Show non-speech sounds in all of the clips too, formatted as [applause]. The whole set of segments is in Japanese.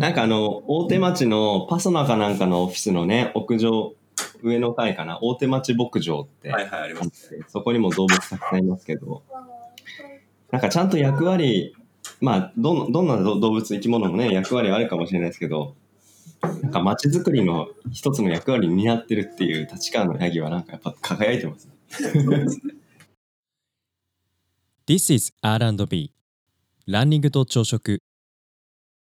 なんかあの、大手町のパソナかなんかのオフィスのね、屋上、上の階かな、大手町牧場って、はいはい、あります。そこにも動物たくさんいますけど、なんかちゃんと役割、まあ、どのどんな動物、生き物もね、役割あるかもしれないですけど、なんか街づくりの一つの役割に担ってるっていう立川のヤギはなんかやっぱ輝いてますね。[laughs] This is R&B ランニングと朝食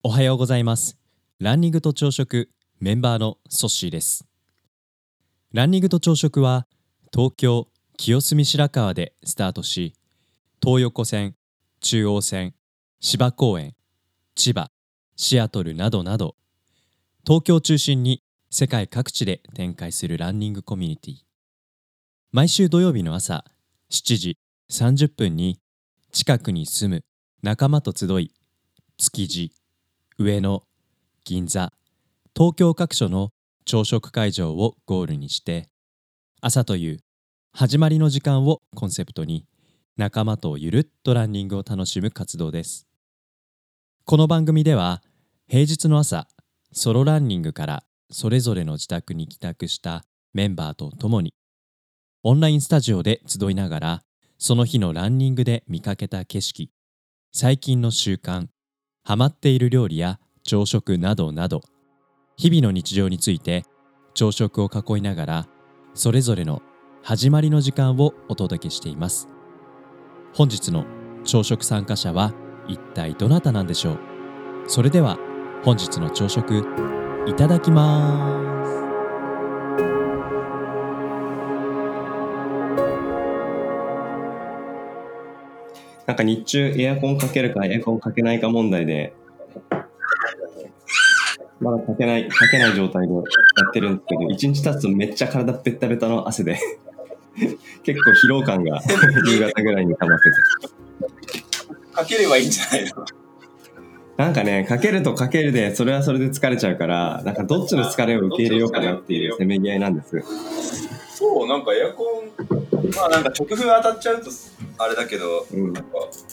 おはようございます。ランニングと朝食メンバーのソッシーです。ランニングと朝食は東京清澄白河でスタートし東横線中央線芝公園千葉シアトルなどなど東京を中心に世界各地で展開するランニングコミュニティ。毎週土曜日の朝7時30分に近くに住む仲間と集い築地上野銀座東京各所の朝食会場をゴールにして朝という始まりの時間をコンセプトに仲間とゆるっとランニングを楽しむ活動です。この番組では平日の朝ソロランニングからそれぞれの自宅に帰宅したメンバーと共にオンラインスタジオで集いながらその日のランニングで見かけた景色最近の習慣ハマっている料理や朝食などなど日々の日常について朝食を囲いながらそれぞれの始まりの時間をお届けしています。本日の朝食参加者は一体どなたなんでしょう？それでは本日の朝食いただきます。なんか日中エアコンかけるかエアコンかけないか問題で、まだかけない、かけない状態でやってるんですけど、一日経つとめっちゃ体ベッタベタの汗で、結構疲労感が [laughs] 夕方ぐらいに溜まってて。かければいいんじゃないの？なんかね、かけるとかけるで、それはそれで疲れちゃうから、なんかどっちの疲れを受け入れようかなっていうせめぎ合いなんです。そう、なんかエアコン、まあなんか直風当たっちゃうとあれだけど、うんなんか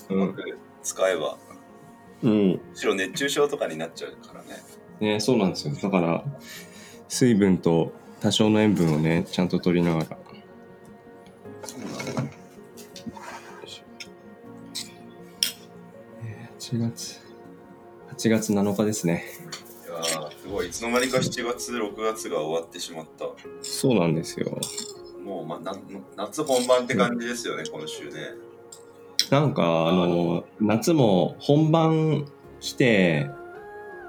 うまく使えば、うん。むしろ熱中症とかになっちゃうからね。ね、そうなんですよ。だから、水分と多少の塩分をね、ちゃんと取りながら。えー8月、8月7日ですね。いやーすごい、いつの間にか7月、6月が終わってしまった。そうなんですよ。もう、まあ、な夏本番って感じですよね、今週ね。なんか、あの、夏も本番来て、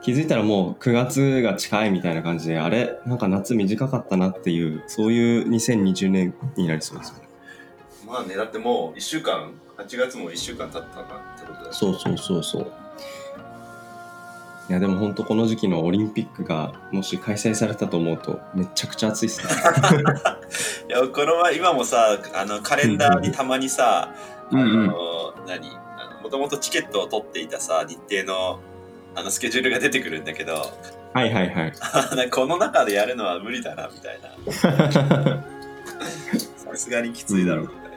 気づいたらもう9月が近いみたいな感じで、あれ？なんか夏短かったなっていう、そういう2020年になりそうですよね。まあね、だってもう1週間、8月も1週間経ったなってことだよそうそうそうそう。いやでも本当この時期のオリンピックがもし開催されたと思うとめちゃくちゃ暑いっすね。[laughs] いや、この前、今もさ、あの、カレンダーにたまにさ、うんうんあの、何もともとチケットを取っていたさ、日程の、あの、スケジュールが出てくるんだけど、はいはいはい。[laughs] この中でやるのは無理だな、みたいな。[laughs] さすがにきついだろう、みたいな。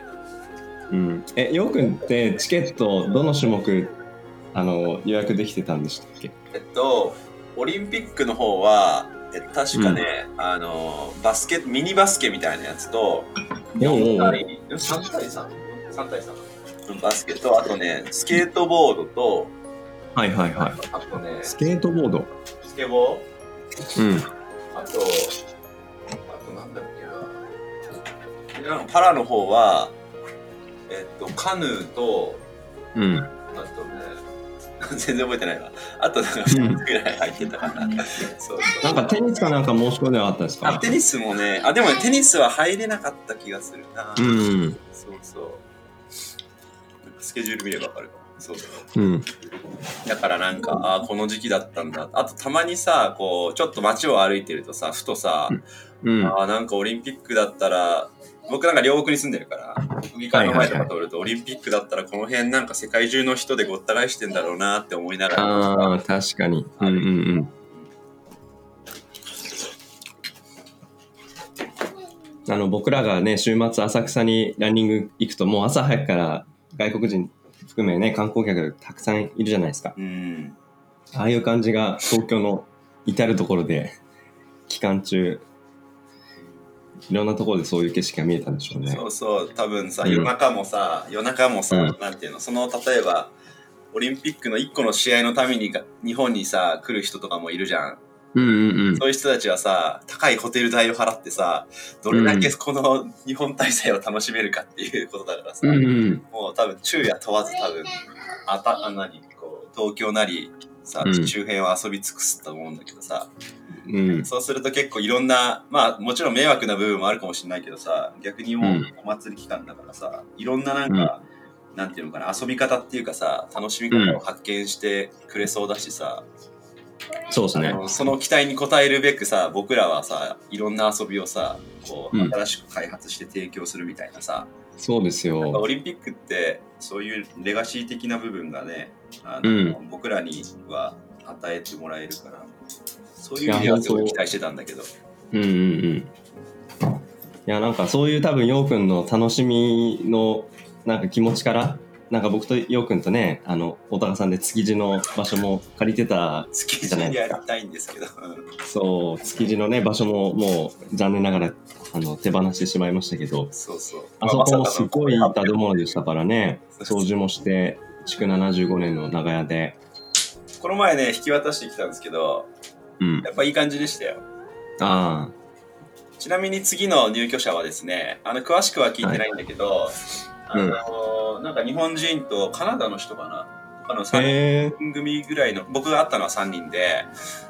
うん、え、よくんってチケットどの種目あの予約できてたんでしたっけ？えっと、オリンピックの方は、え確かね、あの、バスケ、ミニバスケみたいなやつと、おうおう4対、3対 3?3 対3。バスケと、あとね、スケートボードと、はいはいはい。あとね、スケートボード。スケボーうん。あと、あとなんだっけな。パラの方は、えっと、カヌーと、うん。あとね、全然覚えてないわ。あとなんか2つぐらい入ってたかな。そうそう。なんかテニスかなんか申し込んでなかったですか？あ、テニスもね、あ、でもね、テニスは入れなかった気がするな。うん。そうそう。スケジュール見ればわかるかも。そうそう。うん。だからなんか、あーこの時期だったんだ。あとたまにさ、こう、ちょっと街を歩いてるとさ、ふとさ、うん。あーなんかオリンピックだったら、僕なんか両国に住んでるから、国技館の前とか通ると、オリンピックだったらこの辺なんか世界中の人でごった返してんだろうなって思いながら。ああ、確かに。うんうんうん。あの僕らがね週末浅草にランニング行くともう朝早くから外国人含めね観光客たくさんいるじゃないですかうん。ああいう感じが東京の至るところで期間中いろんなところでそういう景色が見えたんでしょうね。そうそう多分さうん。夜中もさ、夜中もさ、うん。なんていうのその例えばオリンピックの1個の試合のためにが日本にさ来る人とかもいるじゃん。うんうんうん。そういう人たちはさ高いホテル代を払ってさどれだけこの日本滞在を楽しめるかっていうことだからさ、うんうん。もう多分昼夜問わず多分あたあ何こう東京なりさ、うん。周辺を遊び尽くすと思うんだけどさうんそうすると結構いろんなまあもちろん迷惑な部分もあるかもしれないけどさ逆にもううん。お祭り期間だからさいろんななんか、なんていうのかな遊び方っていうかさ楽しみ方を発見してくれそうだしさ、そうですね。その期待に応えるべくさ僕らはさいろんな遊びをさこううん。新しく開発して提供するみたいなさ、そうですよ。オリンピックってそういうレガシー的な部分がねあの、うん。僕らには与えてもらえるからそういう意味ではすごい期待してたんだけど。うんうんうん。いやなんかそういう多分ようくんの楽しみのなんか気持ちからなんか僕とようくんとねあのお高さんで築地の場所も借りてた築地でやりたいんですけど、うん。そう築地のね場所ももう残念ながらあの手放してしまいましたけど。そうそう。あそこもすごい建物でしたからね。掃除もして築75年の長屋で。この前ね引き渡してきたんですけどうん。やっぱいい感じでしたよ。あちなみに次の入居者はですねあの詳しくは聞いてないんだけど、あのなんか日本人とカナダの人かな？あのあ3へえ。人組ぐらいの僕が会ったのは3人で、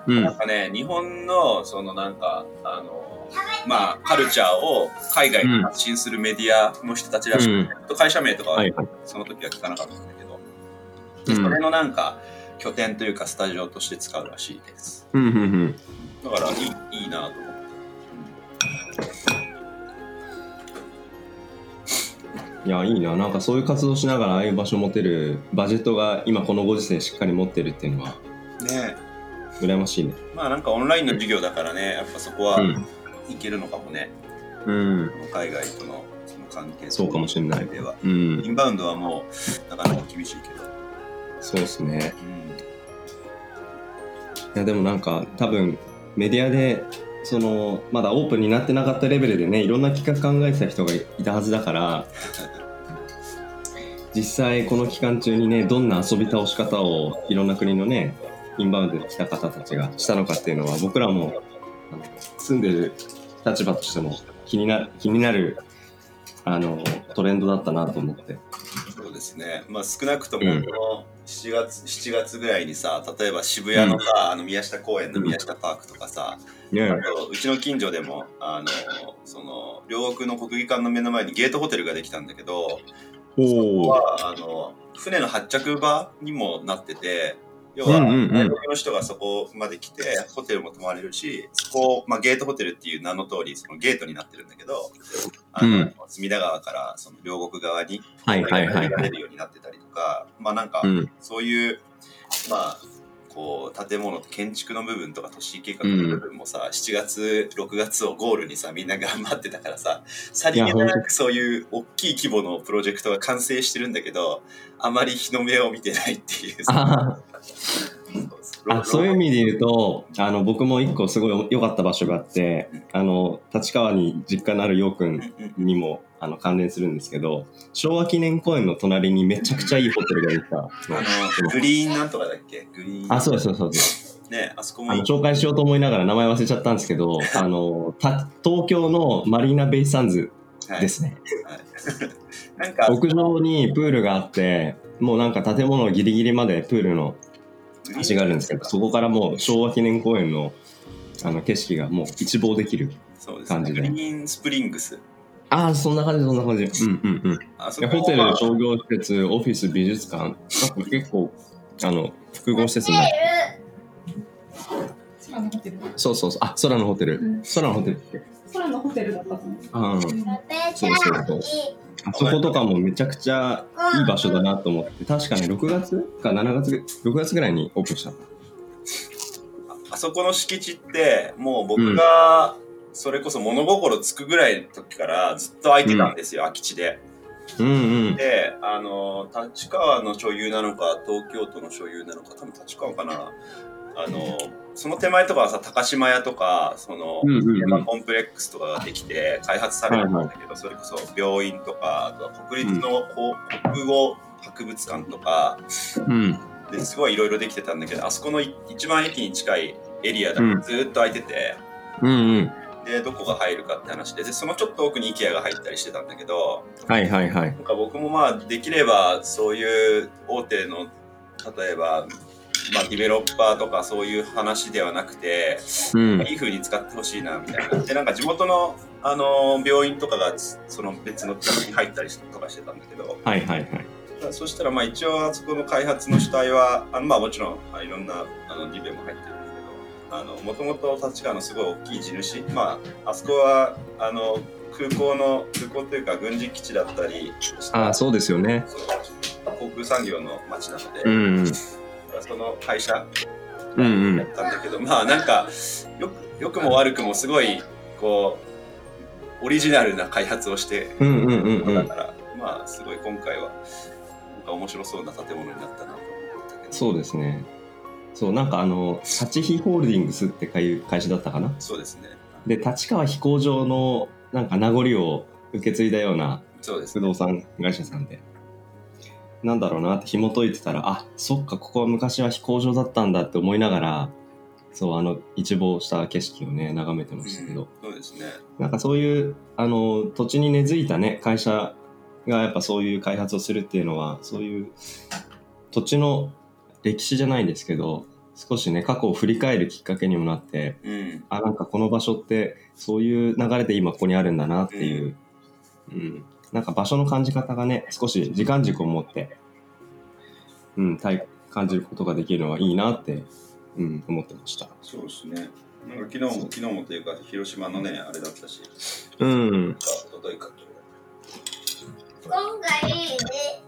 うん。なんかね日本のそのなんかあのまあカルチャーを海外に発信するメディアの人たちらしくて、ちょっと会社名とかははいはい。その時は聞かなかったんだけど、うん。それのなんか拠点というかスタジオとして使うらしいです。うんうんうん。だからいいいいなと思って、いやいいな。なんかそういう活動しながらああいう場所持てるバジェットが今このご時世しっかり持ってるっていうのはうんね。羨ましいね。えまあなんかオンラインの授業だからね。やっぱそこはうん。いけるのかもね、うん。海外とのその関係そうかもしれない。では。うん。インバウンドはもうなかなか厳しいけど、そうですねうんいやでもなんか多分メディアでそのまだオープンになってなかったレベルでねいろんな企画考えてた人がいたはずだから [laughs] 実際この期間中にねどんな遊び倒し方をいろんな国のねインバウンドで来た方たちがしたのかっていうのは僕らも住んでる立場としても気にな気になるあのトレンドだったなと思って。そうですね。まあ少なくともうんこの7月、7月ぐらいにさ、例えば渋谷のさ、あの宮下公園の宮下パークとかさ、ねあとうちの近所でも、あの、その、両国の国技館の目の前にゲートホテルができたんだけど、おお。は、あの、船の発着場にもなってて、要は、外国の人がそこまで来て、ホテルも泊まれるし、そこ、まあ、ゲートホテルっていう名の通り、そのゲートになってるんだけど、あの、うん。隅田川からその両国側にはいはいはいるようになってたりとか、まあなんかう、ん。そういう、まあ、こう、建物、建築の部分とか都市計画の部分もさ、7月、6月をゴールにさ、みんな頑張ってたからさ、さりげなくそういう大きい規模のプロジェクトが完成してるんだけど、あまり日の目を見てないっていうさ。あそういう意味で言うとあの僕も一個すごい良かった場所があってあの立川に実家のあるようくんにもあの関連するんですけど昭和記念公園の隣にめちゃくちゃいいホテルができた。のあの、グリーンなんとかだっけ？グリーン。あそうですそうです。ね、あそこも。紹介しようと思いながら名前忘れちゃったんですけどあのた東京のマリーナベイサンズはい。ですね、はい。[laughs] なんか、屋上にプールがあってもうなんか建物ギリギリまでプールの橋があるんですけどそこからもう昭和記念公園のあの景色がもう一望できる。感じで。グリーンスプリングス。ああそんな感じそんな感じ。うんうんうん。あそホテまあル商業施設オフィス美術館。なんか結構あの複合施設になって空のホテル？そうそうそう。あ空のホテル、うん。空のホテルって。空のホテルだったと思う。そうそうそう。あそことかもめちゃくちゃいい場所だなと思って確かね6月か7月6月ぐらいにオープンしたあそこの敷地ってもう僕がそれこそ物心つくぐらいの時からずっと空いてたんですよ、空き地で。うんうん。で、あの、立川の所有なのか、東京都の所有なのか、多分立川かな。あの、その手前とかはさ、高島屋とか、その、うんうんうん山コンプレックスとかができて開発されたんだけど、それこそ病院とか、あとは国立のこう国語博物館とか、うん。ですごいいろいろできてたんだけど、あそこのい一番駅に近いエリアだうんとずーっと空いてて、うんうん。で、どこが入るかって話で、で、そのちょっと奥に IKEA が入ったりしてたんだけど、はいはいはい。なんか僕もまあできればそういう大手の例えばまあディベロッパーとかそういう話ではなくて、うん。いい風に使ってほしいなみたいなでなんか地元のあの病院とかがその別の企画に入ったりとかしてたんだけどはいはいはい。そしたらまあ一応あそこの開発の主体はあのまあもちろんあいろんなあのディベも入ってるんだけどあのもともと立川のすごい大きい地主まああそこはあの空港の空港というか軍事基地だったりああ、そうですよね。航空産業の町なので、うんうん。その会社うんうん。だったんだけど、まあなんかよく良くも悪くもすごいこうオリジナルな開発をしてうんうんうんうん。だから、まあすごい今回はなんか面白そうな建物になったなと思ったけどそうですね。そう、なんかあの、立飛ホールディングスっていう会社だったかな？そうですねで、立川飛行場のなんか名残を受け継いだようなそうです不動産会社さんで。なんだろうなって紐解いてたら、あ、そっか、ここは昔は飛行場だったんだって思いながら、そう、あの、一望した景色をね、眺めてましたけど、そうですね。なんかそういう、あの、土地に根付いたね、会社がやっぱそういう開発をするっていうのは、そういう土地の歴史じゃないんですけど、少しね、過去を振り返るきっかけにもなって、うん。あ、なんかこの場所って、そういう流れで今ここにあるんだなっていう、うん、なんか場所の感じ方がね、少し時間軸を持って、うん、体感じることができるのはいいなって、うん、思ってました。そうですね。なんか昨日も昨日もというか広島のねあれだったし。うん、あおとといか今回。で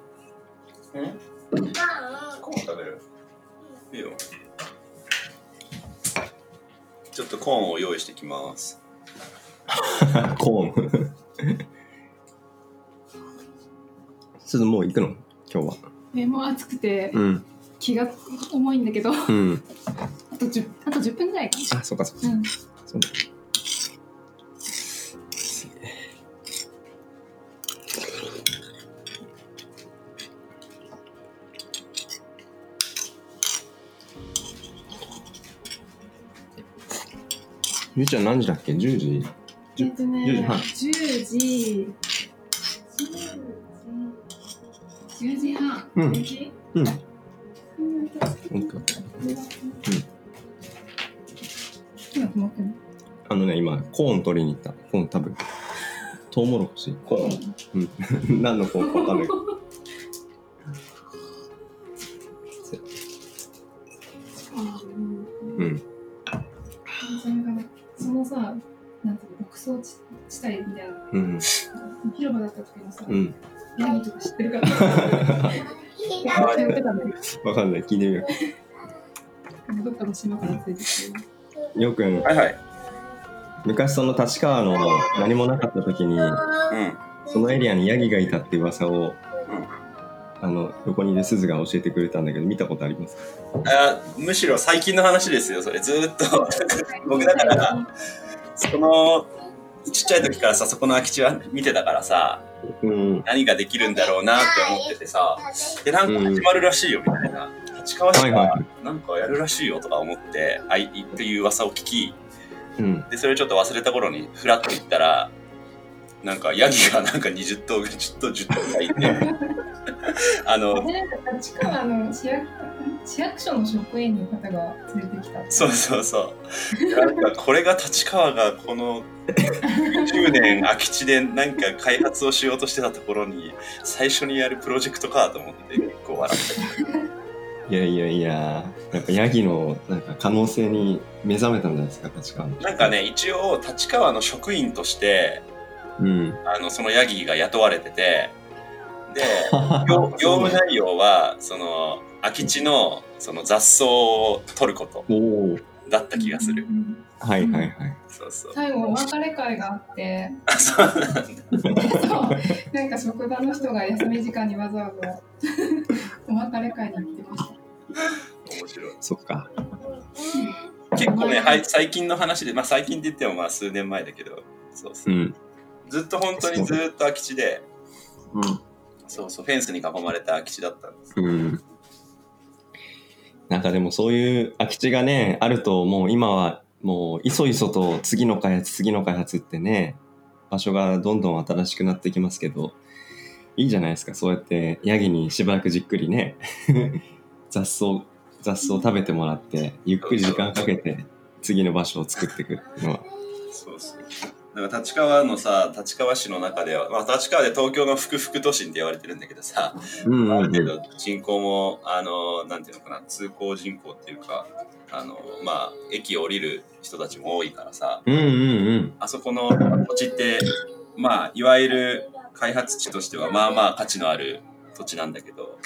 うん。パンコーン食べるいいよ。ちょっとコーンを用意してきます。[laughs] コーン。すずもう行くの？今日は。えもう暑くてうん、気が重いんだけどあうん。と 10, あと10分ぐらいかあ、そうかそうか。なうんそうゆうちゃん何時だっけ ?10 時？えっとね10時半10時うん10時うん。うんあのね、今、コーン取りに行った。コーン多分。トウモロコシ。コーン。うん。[laughs] 何のコーンかわかんないけど。あうんうん。それがそのさなんていうの牧草地地帯みたいなうん。広場だった時のさ、うん。ヤギとか知ってるか。ら通ってたんだけわかんない。聞いてみよどどっかの島から連れてきて。う。よくん、はいはい。昔その立川の何もなかった時に、うん。そのエリアにヤギがいたって噂を、あの、横にいる鈴が教えてくれたんだけど、見たことありますあむしろ最近の話ですよそれ。ずーっと。[laughs] 僕だからそのちっちゃい時からさそこの空き地は見てたからさうん。何ができるんだろうなって思っててさ。でなんか始まるらしいよみたいな、立川市はいはがなんかやるらしいよとか思って、あいっていう噂を聞き。うん。でそれちょっと忘れた頃にフラッと行ったらなんかヤギがなんか20頭10頭10頭ぐらいいて [laughs] あのでなんか立川の市役市役所の職員の方が連れてきたそうそうそう。なんかこれが立川がこの10年空き地でなんか開発をしようとしてたところに最初にやるプロジェクトかと思って結構笑っいやいやいや、やっぱヤギのなんか可能性に目覚めたんじゃないですか、立川の。た。なんかね、一応立川の職員としてうん。あのそのヤギが雇われてて、で、[laughs] 業業務内容はその空き地のその雑草を取ること。おお。だった気がするう。んはいはいはい。そうそう。最後お別れ会があってあ、そうなんだ。[laughs] そうなんか職場の人が休み時間にわざわざお別れ会に行ってました面白い。そっか。結構ね、はい、最近の話で、まあ最近って言ってもまあ数年前だけど、そうそうう。ん。ずっと本当にずっと空き地で、うん。そうそう、フェンスに囲まれた空き地だったんです。うん。なんかでもそういう空き地がね、あるともう今はもういそいそと次の開発、次の開発ってね、場所がどんどん新しくなってきますけど、いいじゃないですか。そうやってヤギにしばらくじっくりね、[laughs] 雑草、雑草食べてもらって、ゆっくり時間かけて次の場所を作っていくのは。そうそう。なんか立川のさ、立川市の中では、まあ立川で東京の福福都心って言われてるんだけどさ、うんうんうん。ある程度人口も、あの、なんていうのかな、通行人口っていうか、あの、まあ、駅を降りる人たちも多いからさ、うんうんうん。あそこの土地って、まあ、いわゆる開発地としては、まあまあ価値のある土地なんだけど、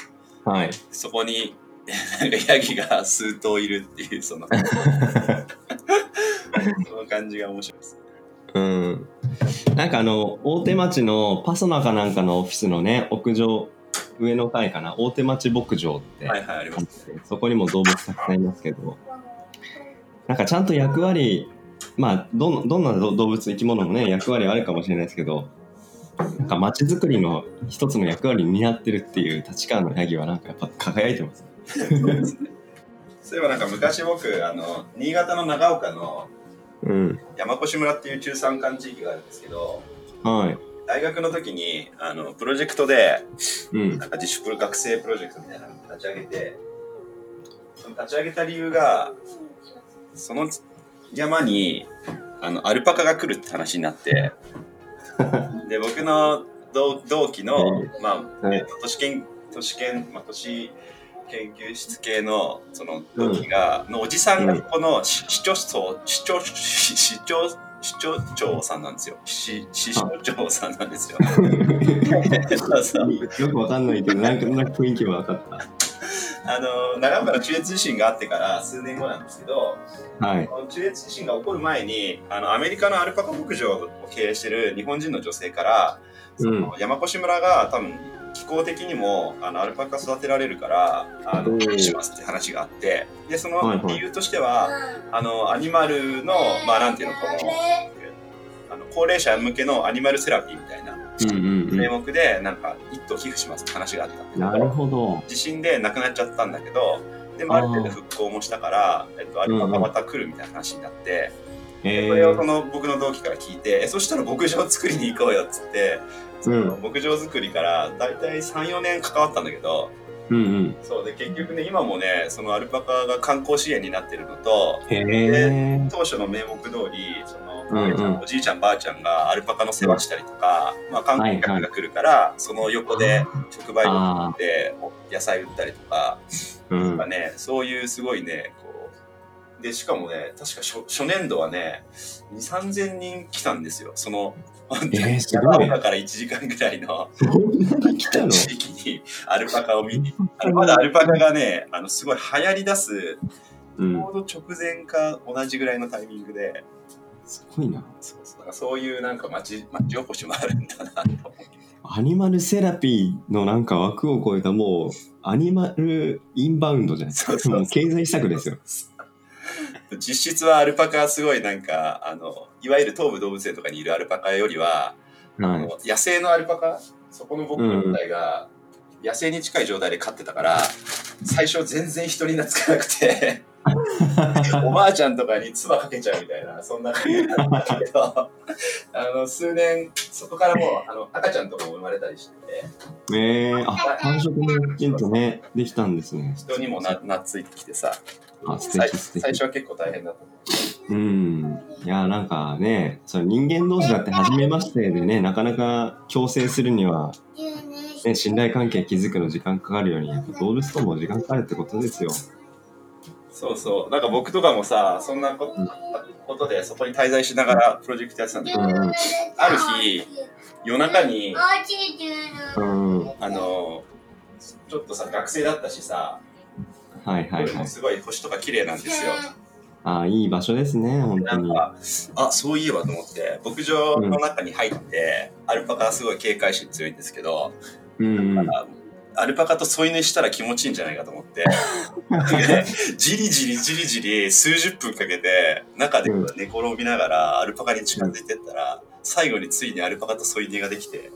はい。そこに、ヤギが数頭いるっていう、その、[laughs] その感じが面白いです。うん。なんかあの、大手町のパソナかなんかのオフィスのね、屋上、上の階かな、大手町牧場って、はいはい、あります。そこにも動物たくさんいますけど、なんかちゃんと役割、まあ、どんどんな動物、生き物もね、役割あるかもしれないですけど、なんか街づくりの一つの役割に担ってるっていう立川のヤギはなんかやっぱ輝いてます。そういえばなんか昔僕、あの、新潟の長岡のうん。山越村っていう中山間地域があるんですけど、はい。大学の時に、あの、プロジェクトで、うん。なんか自主プロ学生プロジェクトみたいなのを立ち上げて、その立ち上げた理由が、その山に、あの、アルパカが来るって話になって、[laughs] で、僕の同同期の、まあ、はいえっと都市研、都市研、まあ、都市研究室系の、その同期が、のおじさんがこの市市長層、市長、市市長、市長長さんなんですよ。市市長長さんなんですよ。[laughs] よくわかんないけど、なんかなんか雰囲気は分かっあの長岡の中越地震があってから数年後なんですけど、た。はい。中越地震が起こる前にあのアメリカのアルパカ牧場を経営してる日本人の女性から、その山越村が多分気候的にもあのアルパカ育てられるからあのしますって話があってでその理由としては、あのアニマルのまあなんていうのこのあの高齢者向けのアニマルセラピーみたいなうんうん名う目でなんか一頭寄付しますって話があったんだけん。どなるほど。地震で亡くなっちゃったんだけどでもある程度復興もしたから、えっと、アルパカまた来るみたいな話になって、えそれをそー、の僕の同期から聞いてえそしたら牧場作りに行こうよっつって、その牧場作りから大体34年関わったんだけどうんうん。そうで結局ね今もねそのアルパカが観光支援になってるのとへえ。当初の名目通りその、うんうんおじいちゃんばあちゃんがアルパカの世話したりとか、まあ、観光客が来るから、その横で直売所で野菜売ったりとかうんか。ね、そういうすごいね、こう、で、しかもね、確か初初年度はね、2、3000人来たんですよ。その、本当に山岡から1時間ぐらいの地域に [laughs] アルパカを見に、あのまだアルパカがね、あの、すごい流行り出す、ちうん。ょうど直前か同じぐらいのタイミングで、すごいな。そうそうそういうなんか町、町おこしもあるんだなと。アニマルセラピーのなんか枠を超えたもう、アニマルインバウンドじゃないですか。経済施策ですよ。実質はアルパカはすごいなんか、あの、いわゆる東武動物園とかにいるアルパカよりは、はい。野生のアルパカ？そこの僕の部隊が野生に近い状態で飼ってたから、最初全然人に懐かなくて [laughs] おばあちゃんとかに唾かけちゃうみたいなそんな感じだったけど [laughs] あの数年そこからもうあの赤ちゃんとかも生まれたりしててえー、あ、繁殖もきちんとね、できたんですね。人にもな懐いてきてさあ、素最敵素敵。最初は結構大変だったうん。いや、なんかね、その人間同士だって初めましてでね、なかなか共生するには、ね、信頼関係築くの時間かかるように、やっぱ動物とも時間かかるってことですよ。そうそうなんか僕とかもさそんなこことでそこに滞在しながらプロジェクトやってたんだけど、うんうんある日夜中にうん。はあのちょっとさ学生だったしさいはいはい夜も。すごい星とか綺麗なんですよああ、いい場所ですね、本当に。なんか、あ、そういえばと思って、牧場の中に入って、アルパカはすごい警戒心強いんですけど、うんうん。アルパカと添い寝したら気持ちいいんじゃないかと思って、[laughs] じりじりじりじり数十分かけて、中で寝転びながらアルパカに近づいてったら、最後についにアルパカと添い寝ができて、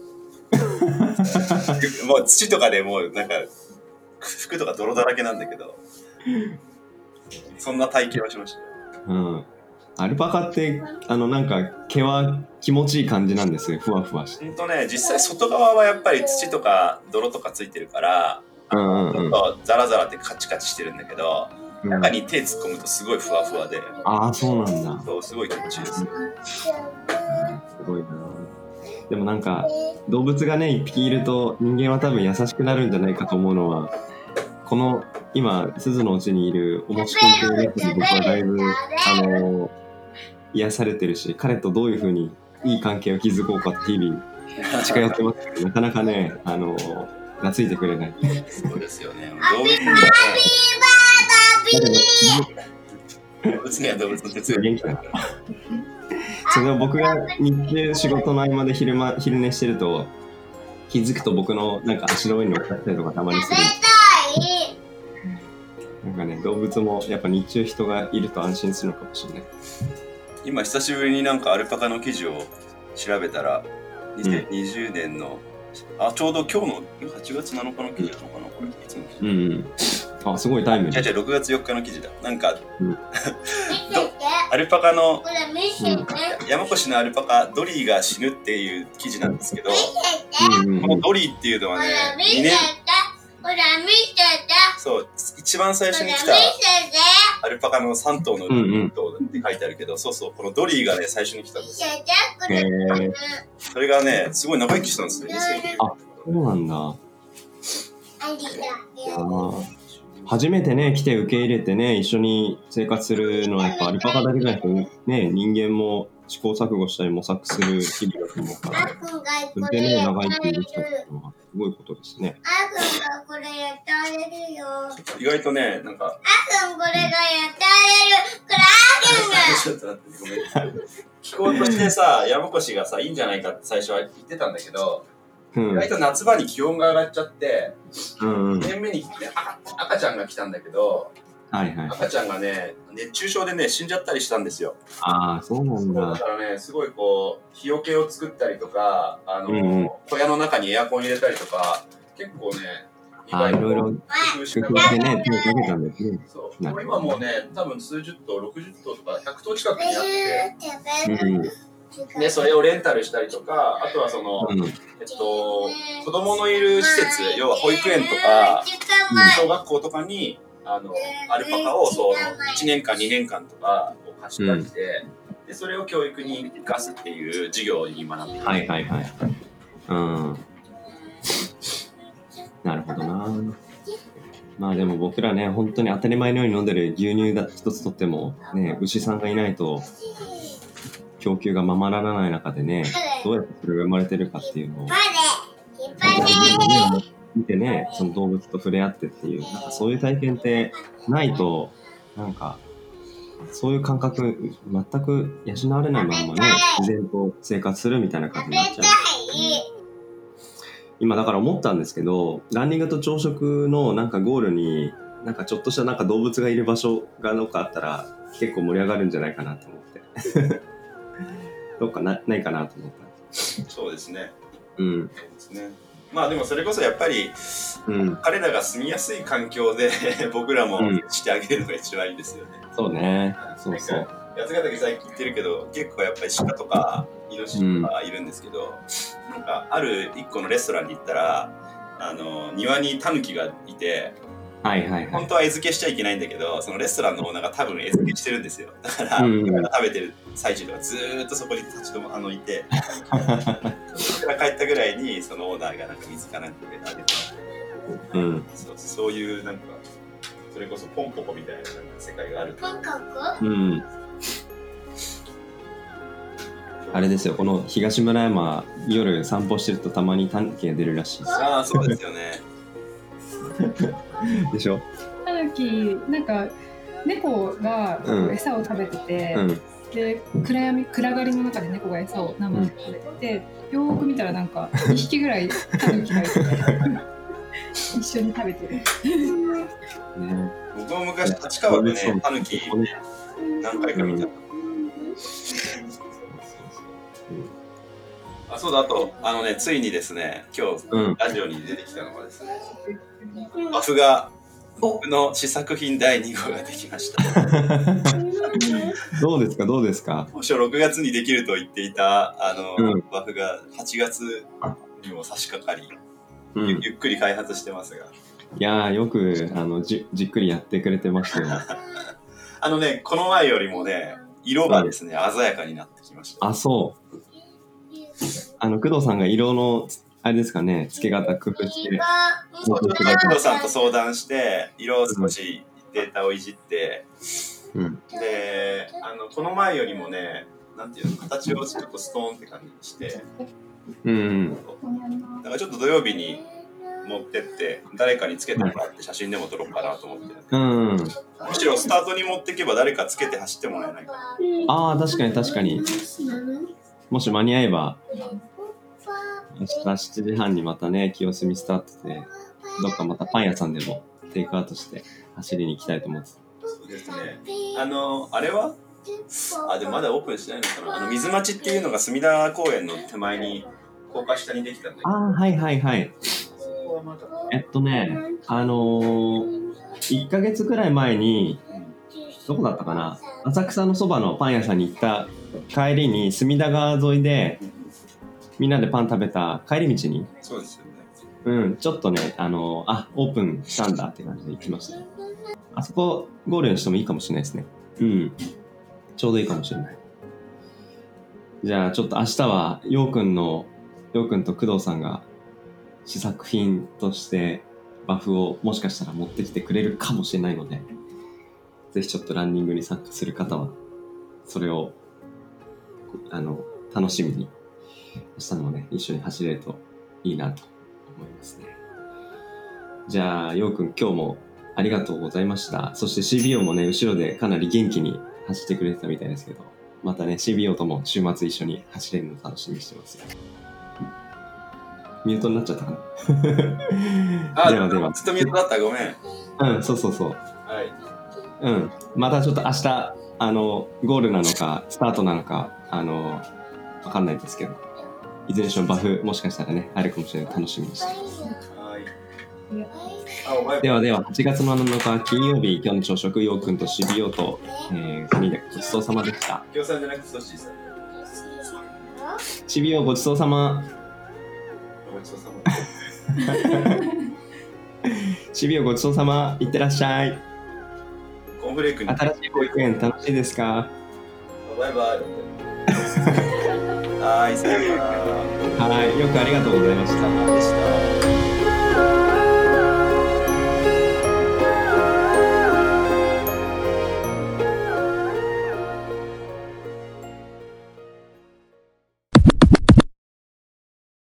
[laughs] もう土とかでもうなんか、服とか泥だらけなんだけど、そんな体験をしました。うん。アルパカって、あの、なんか、毛は気持ちいい感じなんですよ。ふわふわして。ほんとね、実際外側はやっぱり土とか泥とかついてるから、うんうんザラザラってカチカチしてるんだけど、うん中に手突っ込むとすごいふわふわで、ああ、そうなんだ。そうすごい気持ちいいです。すごいな。でもなんか、動物がね、一匹いると人間は多分優しくなるんじゃないかと思うのは、この今、鈴のうちにいるおもしくんという猫に僕はだいぶ、あの、癒されてるし、彼とどういうふうにいい関係を築こうかって日々近寄ってますけど、なかなかね、あの、がついてくれない。そうですよね。動物には、動物には動物の哲学元気だから。それを僕が日中仕事の合間で昼間昼寝してると気づくと僕のなんか足の上に乗っかったりとかたまにするなんかね動物もやっぱ日中人がいると安心するのかもしれない今久しぶりになんかアルパカの記事を調べたら、2020年の、あ、ちょうど今日の8月7日の記事なのかなこれ、いつの記事うんうんあすごいタイムじゃじゃ6月4日の記事だ。なんか、見せて。アルパカの。山越のアルパカドリーが死ぬっていう記事なんですけど、このドリーっていうのはねほら、見せ2て年、。ほら見せて。そう、一番最初に来たて。アルパカの3頭のうんうん頭って書いてあるけど、そうそう、このドリーがね、最初に来たんですよ。見せて。これ。へーそれがね、すごい長生きしたんですよ、あそうなんだ初めてね来て受け入れてね一緒に生活するのはやっぱアルパカだけじゃなくてね人間も試行錯誤したり模索する日々だと思うからそれでね長生きでき。たっていうのはすごいことですねあくんがこれやってあげるよ。あ意外とね、なんか、くんこれがやってあげる。これあくんが。ちょっと待って、ごめん。聞こうとしてさ、山越がさ、いいんじゃないかって最初は言ってたんだけど、うん意外と夏場に気温が上がっちゃって、うんうん2年目に、ね、赤赤ちゃんが来たんだけど、はいはい。赤ちゃんがね、熱中症でね、死んじゃったりしたんですよ。ああそうなんだ。だからね、すごいこう、日よけを作ったりとか、あの、うんうん。小屋の中にエアコン入れたりとか、結構ね、あーいろいろ工夫してね手をかけたんですね。そう。なるほど。今もうね、多分数十頭、60頭とか100頭近くになって。うん。て、で、それをレンタルしたりとか、あとはその、うん。えっと、子供のいる施設、要は保育園とか、小学校とかに、あの、アルパカをその1年間、2年間とかを貸したりして、で、それを教育に生かすっていう授業に学んでいる。はいはいはい。うん。なるほどな。まあでも僕らね本当に当たり前のように飲んでる牛乳だ一つとってもね牛さんがいないと供給がままならない中でねどうやってそれが生まれてるかっていうのを見てねその動物と触れ合ってっていうなんかそういう体験ってないとなんかそういう感覚全く養われないまんまね自然と生活するみたいな感じになっちゃう。今だから思ったんですけどランニングと朝食のなんかゴールになんかちょっとしたなんか動物がいる場所がどっかあったら結構盛り上がるんじゃないかなと思って。[laughs] どっかなないかなと思った。そうですね。うん。そうですね。まあでもそれこそやっぱりうん。彼らが住みやすい環境で [laughs] 僕らもうん。してあげるのが一番いいですよね。そうね。そうそう。八ヶ岳最近行ってるけど結構やっぱり鹿とかイノシシとかいるんですけど、なんかある一個のレストランに行ったらあの庭にタヌキがいてはいはいはい。本当は餌付けしちゃいけないんだけどそのレストランのオーナーが多分餌付けしてるんですよ。だから、うん食べてる最中とかずーっとそこに立ち止まあのいてそれから帰ったぐらいにそのオーナーがなんか水かなんか入れてあげてうん。そうそういうなんかそれこそポンポコみたいななんか世界があると本格うん。あれですよこの東村山夜散歩してるとたまにタヌキが出るらしいです。ああそうですよね [laughs] でしょ？タヌキなんか猫がうん。餌を食べてて、うん。で暗闇暗がりの中で猫が餌を生で食べてて、よーく見たらなんか2匹ぐらいタヌキがいて一緒に食べてる。ね僕も昔立川でねタヌキ何回か見た、あそうだあとあのねついにですね今日うん。ラジオに出てきたのがですねバフが僕の試作品第2号ができました。[laughs] どうですか？どうですか？当初6月にできると言っていたあの、うん。バフが8月にも差し掛かり、うん。ゆっくり開発してますが。いやーよくあのじじっくりやってくれてましたよ。[laughs] あのねこの前よりもね色がですね、鮮やかになってきました。あそうあの工藤さんが色のあれですかね付け方工夫して。そうちょっとね工藤さんと相談して色を少しデータをいじって、うん。であのこの前よりもねなんていうの形をちょっとストーンって感じにして。うんうん。だからちょっと土曜日に持ってって誰かにつけてもらって写真でも撮ろうかなと思って。うんうん。むしろスタートに持っていけば誰かつけて走ってもらえないかああ確かに確かにもし間に合えば明日7時半にまたね清澄スタートでどっかまたパン屋さんでもテイクアウトして走りに行きたいと思って。そうですね。あのあれは？あでもまだオープンしてないのかな。あの水町っていうのが隅田公園の手前に高架下にできたんだけど。ああはいはいはい。ここはまだ。えっとねあのー、1ヶ月くらい前にどこだったかな？浅草のそばのパン屋さんに行った帰りに隅田川沿いでみんなでパン食べた帰り道にそうですよね。うんちょっとねあのーあオープンしたんだって感じで行きました。あそこゴールにしてもいいかもしれないですね。うん。ちょうどいいかもしれない。じゃあちょっと明日はようくんのようくんと工藤さんが試作品としてバフをもしかしたら持ってきてくれるかもしれないのでぜひちょっとランニングに参加する方はそれをあの楽しみに明日もね一緒に走れるといいなと思いますね。じゃあようくん今日もありがとうございました。そして CBO もね後ろでかなり元気に走ってくれてたみたいですけどまたね CBO とも週末一緒に走れるの楽しみにしてますよ。ミュートになっちゃったかな？[laughs] あではでは。ずっとミュートだった。ごめん。うんそうそうそう。はいうん。またちょっと明日あのゴールなのかスタートなのかあのわかんないですけど。いずれにしろバフもしかしたらねあるかもしれない。楽しみにしてではでは8月の7日金曜日今日の朝食ようくんと CBO と、えー、3人でごちそうさまでした。きょうさんじゃなくてソッシーさん CBO ごちそうさま。ごちそうさま。[laughs] CBO ごちそうさまいってらっしゃいコーンフレークに。新しい保育園楽しいですか？バイバイ。[laughs] はいさよなら。はいよくありがとうございました。でした